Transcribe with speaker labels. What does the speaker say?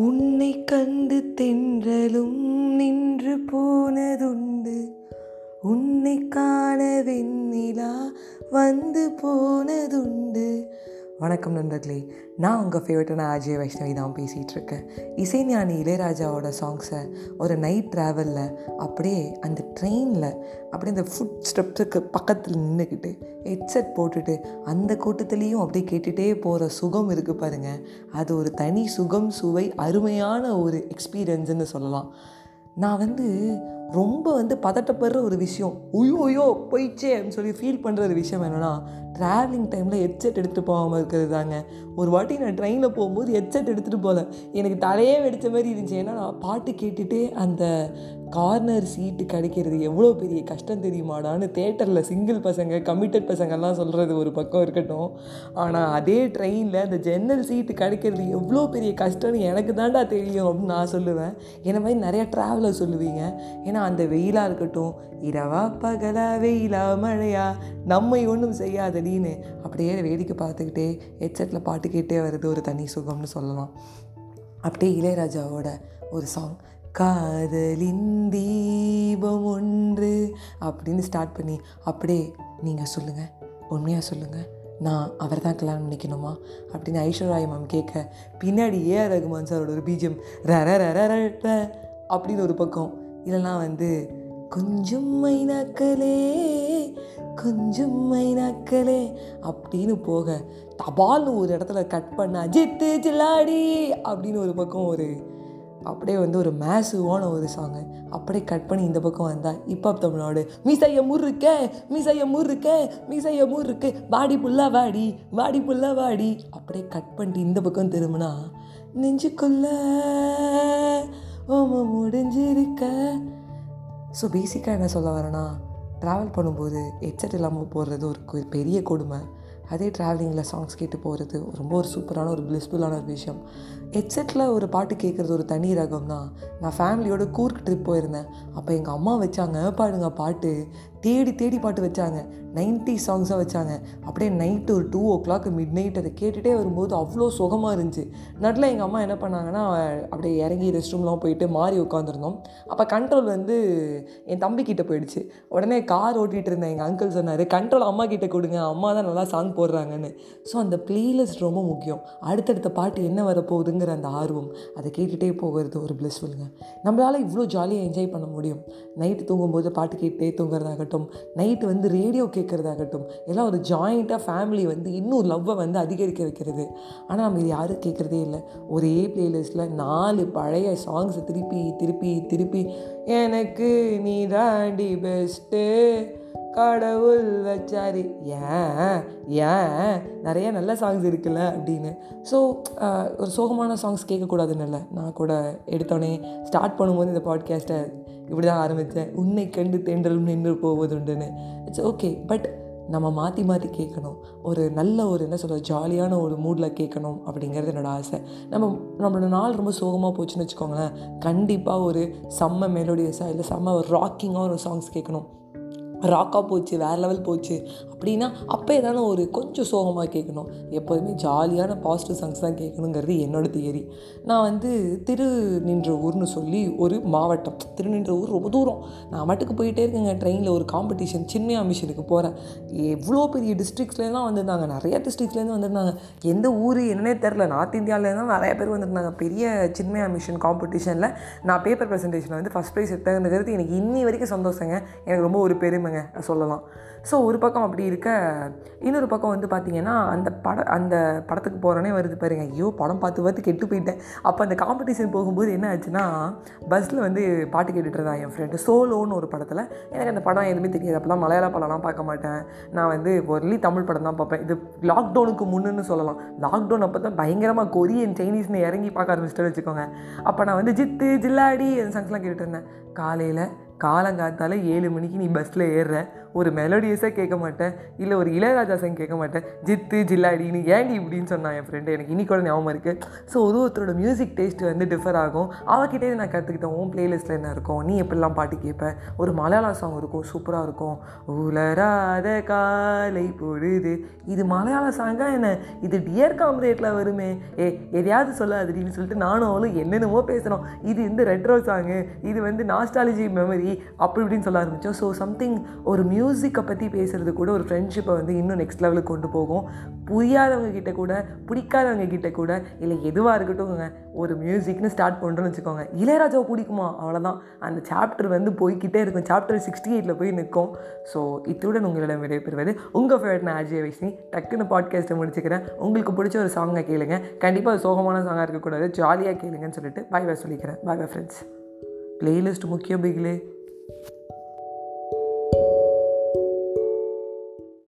Speaker 1: உன்னை கண்டு தென்றலும் நின்று போனதுண்டு. உன்னை காண வெண்ணிலா வந்து போனதுண்டு. வணக்கம் நண்பர்களே. நான் உங்கள் ஃபேவரட்டான அஜய் வைஷ்ணவி தான் பேசிகிட்ருக்கேன் இசைஞானி இளையராஜாவோட சாங்ஸை ஒரு நைட் ட்ராவலில் அப்படியே அந்த ட்ரெயினில் அப்படியே அந்த ஃபுட் ஸ்டெப்ஸுக்கு பக்கத்தில் நின்றுக்கிட்டு ஹெட்செட் போட்டுட்டு அந்த கூட்டத்துலேயும் அப்படியே கேட்டுகிட்டே போகிற சுகம் இருக்குது பாருங்கள் அது ஒரு தனி சுகம் சுவை அருமையான ஒரு எக்ஸ்பீரியன்ஸுன்னு சொல்லலாம். நான் வந்து ரொம்ப வந்து பதட்டப்படுற ஒரு விஷயம் ஒய்யோ ஒய்யோ போயிடுச்சே அப்படின்னு சொல்லி ஃபீல் பண்ணுற ஒரு விஷயம் என்னென்னா ட்ராவலிங் டைமில் ஹெட்செட் எடுத்துகிட்டு போகாமல் இருக்கிறது தாங்க ஒரு வாட்டி நான் ட்ரெயினில் போகும்போது ஹெட்செட் எடுத்துகிட்டு போகல எனக்கு தலையே வெடித்த மாதிரி இருந்துச்சு. ஏன்னா நான் பாட்டு கேட்டுகிட்டே அந்த கார்னர் சீட்டு கிடைக்கிறது எவ்வளோ பெரிய கஷ்டம் தெரியுமாடான்னு தேட்டரில் சிங்கிள் பசங்க கமிட்டட் பசங்கள்லாம் சொல்கிறது ஒரு பக்கம் இருக்கட்டும். ஆனால் அதே ட்ரெயினில் அந்த ஜன்னல் சீட்டு கிடைக்கிறது எவ்வளோ பெரிய கஷ்டம்னு எனக்கு தாண்டா தெரியும் அப்படின்னு நான் சொல்லுவேன். என்ன மாதிரி நிறையா ட்ராவலர் சொல்லுவீங்க. ஏன்னா அந்த வெயிலாக இருக்கட்டும் இரவா பகலா வெயிலா மழையா நம்மை ஒன்றும் செய்யாதடின்னு அப்படியே வேடிக்கை பார்த்துக்கிட்டே ஹெட்செட்டில் பாட்டு கேட்டே வருது ஒரு தனி சுகம்னு சொல்லலாம். அப்படியே இளையராஜாவோட ஒரு சாங் காதலின் தீபம் ஒன்று அப்படின்னு ஸ்டார்ட் பண்ணி அப்படியே நீங்கள் சொல்லுங்கள் உண்மையாக சொல்லுங்கள் நான் அவர் தான் கல்யாணம் பண்ணிக்கணுமா? அப்படின்னு ஐஸ்வர்யா மேம் கேட்க பின்னாடி ஏஆர் ரகுமான் சாரோட ஒரு பீஜம் ரர ரர அப்படின்னு ஒரு பக்கம் இல்லைனா வந்து கொஞ்சம் மைனாக்களே கொஞ்சம் மைனாக்களே அப்படின்னு போக தபால்னு ஒரு இடத்துல கட் பண்ண அஜித்து ஜில்லாடி அப்படின்னு ஒரு பக்கம் ஒரு அப்படியே வந்து ஒரு மேசுவான ஒரு சாங்கு அப்படியே கட் பண்ணி இந்த பக்கம் வந்தால் இப்போ தமிழ்நாடு. மீசைய இருக்க மீசைய முறுக்க மீசைய இருக்கு வாடி புல்லா வாடி வாடி புல்லா வாடி. அப்படியே கட் பண்ணிட்டு இந்த பக்கம் திரும்பினா நெஞ்சுக்குள்ள ஓம முடிஞ்சிருக்க ஸோ பேசிக்காக என்ன சொல்ல வரேன்னா ட்ராவல் பண்ணும்போது ஹெட்செட் இல்லாமல் போடுறது ஒரு பெரிய கொடுமை. அதே ட்ராவலிங்கில் சாங்ஸ் கேட்டு போகிறது ரொம்ப ஒரு சூப்பரான ஒரு பிளிஸ்ஃபுல்லான ஒரு விஷயம். ஹெட்செட்டில் ஒரு பாட்டு கேட்குறது ஒரு தனி ரகம் தான் நான் ஃபேமிலியோட கூர்க் ட்ரிப் போயிருந்தேன். அப்போ எங்கள் அம்மா வச்சாங்க பாடுங்க பாட்டு. தேடி தேடி பாட்டு வச்சாங்க. நைன்ட்டி சாங்ஸாக வச்சாங்க. அப்படியே நைட்டு ஒரு two o'clock midnight அதை கேட்டுகிட்டே வரும்போது அவ்வளோ சுகமாக இருந்துச்சு. நட்டில் எங்கள் அம்மா என்ன பண்ணாங்கன்னா அப்படியே இறங்கி ரெஸ்ட் ரூம்லாம் போயிட்டு மாறி உட்காந்துருந்தோம் அப்போ கண்ட்ரோல் வந்து என் தம்பிக்கிட்ட போயிடுச்சு. உடனே கார் ஓட்டிகிட்டு இருந்தேன் எங்கள் அங்கிள் சொன்னார் கண்ட்ரோல் அம்மா கிட்டே கொடுங்க. அம்மா தான் நல்லா சாங் போடுறாங்கன்னு. ஸோ அந்த ப்ளேலிஸ்ட் ரொம்ப முக்கியம். அடுத்தடுத்த பாட்டு என்ன வரப்போகுதுங்கிற அந்த ஆர்வம் அதை கேட்டுகிட்டே போகிறது ஒரு பிளஸ்ஃபுல்லுங்க நம்மளால் இவ்வளோ ஜாலியாக என்ஜாய் பண்ண முடியும். நைட்டு தூங்கும்போது பாட்டு கேட்டே தூங்குறதாகட்டும் நைட்டு வந்து ரேடியோ கேட்குறதாகட்டும் எல்லாம் ஒரு ஜாயிண்ட்டாக ஃபேமிலி வந்து இன்னும் லவ்வை வந்து அதிகரிக்க வைக்கிறது. ஆனால் நம்ம இது யாரும் கேட்குறதே இல்லை. ஒரே பிளேலிஸ்ட்டில் நாலு பழைய சாங்ஸை திருப்பி திருப்பி திருப்பி எனக்கு நீ தாண்டி பெஸ்ட்டு கடவுள் வச்சாரு. ஏன்? ஏன்? நிறைய நல்ல சாங்ஸ் இருக்குல்ல அப்படின்னு. ஸோ ஒரு சோகமான சாங்ஸ் கேட்கக்கூடாதுன்னு இல்லை. நான் கூட எடுத்தோடனே ஸ்டார்ட் பண்ணும்போது இந்த பாட்காஸ்ட்டை இப்படி தான் ஆரம்பித்தேன். உன்னை கண்டு தேண்டலும் நின்று போவதுண்டுன்னு இட்ஸ் ஓகே பட் நம்ம மாற்றி மாற்றி கேட்கணும். ஒரு நல்ல ஒரு என்ன சொல்கிறது ஜாலியான ஒரு மூடில் கேட்கணும் அப்படிங்கிறது என்னோடய ஆசை. நம்ம நம்மளோட நாள் ரொம்ப சோகமாக போச்சுன்னு வச்சுக்கோங்களேன். கண்டிப்பாக ஒரு செம்ம மெலோடியஸாக இல்லை செம்ம ஒரு ராக்கிங்காக ஒரு சாங்ஸ் கேட்கணும். ராக்காக போச்சு வேறு லெவல் போச்சு அப்படின்னா அப்போ ஏதாவது ஒரு கொஞ்சம் சோகமாக கேட்கணும். எப்போதுமே ஜாலியான பாசிட்டிவ் சாங்ஸ் தான் கேட்கணுங்கிறது என்னோடய தியரி நான் வந்து திரு நின்ற ஊர்னு சொல்லி ஒரு மாவட்டம் திரு நின்ற ஊர் ரொம்ப தூரம். நான் மட்டுக்கு போயிட்டே இருக்கேங்க ட்ரெயினில் ஒரு காம்படிஷன் சின்மையா மிஷனுக்கு போகிறேன் எவ்வளோ பெரிய டிஸ்ட்ரிக்ஸ்லேருந்துலாம் வந்திருந்தாங்க நிறையா டிஸ்ட்ரிக்ஸ்லேருந்து வந்திருந்தாங்க. எந்த ஊர் என்னன்னே தெரில நார்த் இந்தியாவிலேருந்து நிறையா பேர் வந்திருந்தாங்க. பெரிய சின்மையா மிஷன் காம்படிஷனில் நான் பேப்பர் ப்ரெசன்டேஷனில் வந்து ஃபஸ்ட் ப்ரைஸ் எடுத்தேங்கிறது எனக்கு இன்னி வரைக்கும் சந்தோஷங்க. எனக்கு ரொம்ப ஒரு பெருமை. பெருமைங்க சொல்லலாம். ஸோ ஒரு பக்கம் அப்படி இருக்க இன்னொரு பக்கம் வந்து பார்த்திங்கன்னா அந்த பட அந்த படத்துக்கு போகிறோன்னே வருது பாருங்க. ஐயோ படம் பார்த்து பார்த்து கெட்டு போயிட்டேன். அப்போ அந்த காம்படிஷன் போகும்போது என்ன ஆச்சுன்னா பஸ்ஸில் வந்து பாட்டு கேட்டுட்டு இருந்தான் என் ஃப்ரெண்டு சோலோன்னு ஒரு படத்தில் எனக்கு அந்த படம் எதுவுமே தெரியாது. அப்போலாம் மலையாள படம்லாம் பார்க்க மாட்டேன். நான் வந்து ஒன்லி தமிழ் படம் தான் பார்ப்பேன். இது லாக்டவுனுக்கு முன்னுன்னு சொல்லலாம். லாக்டவுன் அப்போ தான் பயங்கரமாக கொரியன் சைனீஸ்னு இறங்கி பார்க்க ஆரம்பிச்சிட்டு வச்சுக்கோங்க. அப்போ நான் வந்து ஜித்து ஜில்லாடி அந்த சாங்ஸ்லாம் கேட்டுட்டு இருந்தேன். காலையில் காலங்காத்தால் ஏழு மணிக்கு நீ பஸ்ஸில் ஏறுற. ஒரு மெலோடியஸாக கேட்க மாட்டேன். இல்லை ஒரு இளையராஜா சாங் கேட்க மாட்டேன். ஜித்து ஜில்லாடின்னு ஏன்டி இப்படின்னு சொன்னான் என் ஃப்ரெண்டு எனக்கு இன்னி கூட ஞாபகம் இருக்குது ஸோ ஒரு ஒருத்தரோட மியூசிக் டேஸ்ட் வந்து டிஃபர் ஆகும். அவகிட்டே நான் கற்றுக்கிட்டேன் உன் பிளேலிஸ்ட்டில் என்ன இருக்கும்? நீ எப்படிலாம் பாட்டு கேட்பேன் ஒரு மலையாள சாங் இருக்கும். சூப்பராக இருக்கும். உலராத காலை பொழுது. இது மலையாள சாங்காக என்ன? இது டியர் காம்ரேட்டில் வருமே. ஏ எதையாவது சொல்லாதுடின்னு சொல்லிட்டு நானும் அவளும் என்னென்னமோ பேசுகிறோம் இது இந்த ரெட்ரோ சாங்கு இது வந்து நாஸ்டாலஜி மெமரி அப்படி இப்படின்னு சொல்ல ஆரம்பித்தோம் ஸோ சம்திங் ஒரு மியூசிக்கை பற்றி பேசுகிறது கூட ஒரு ஃப்ரெண்ட்ஷிப்பை வந்து இன்னும் நெக்ஸ்ட் லெவலுக்கு கொண்டு போகும். புரியாதவங்க கிட்ட கூட பிடிக்காதவங்க கிட்ட கூட இல்லை எதுவாக இருக்கட்டும்ங்க ஒரு மியூசிக்னு ஸ்டார்ட் பண்ணுறோன்னு வச்சுக்கோங்க. இளையராஜாவை பிடிக்குமா? அவ்வளோதான் அந்த சாப்டர் வந்து போய்கிட்டே இருக்கும். சாப்டர் சிக்ஸ்டி எயிட்டில் போய் நிற்கும். ஸோ இத்துடன் உங்களிடம் விடைபெறுவது உங்கள் ஃபேவரட் நான் அஜய் வைஷ்ணி. டக்குன்னு பாட்காஸ்ட்டை முடிச்சுக்கிறேன். உங்களுக்கு பிடிச்ச ஒரு சாங்கை கேளுங்க. கண்டிப்பாக அது சோகமான சாங்காக இருக்கக்கூடாது. ஜாலியாக கேளுங்கன்னு சொல்லிட்டு பாய் பாய் சொல்லிக்கிறேன். பாய் பாய் ஃப்ரெண்ட்ஸ் பிளேலிஸ்ட் முக்கியம் பிகிலே.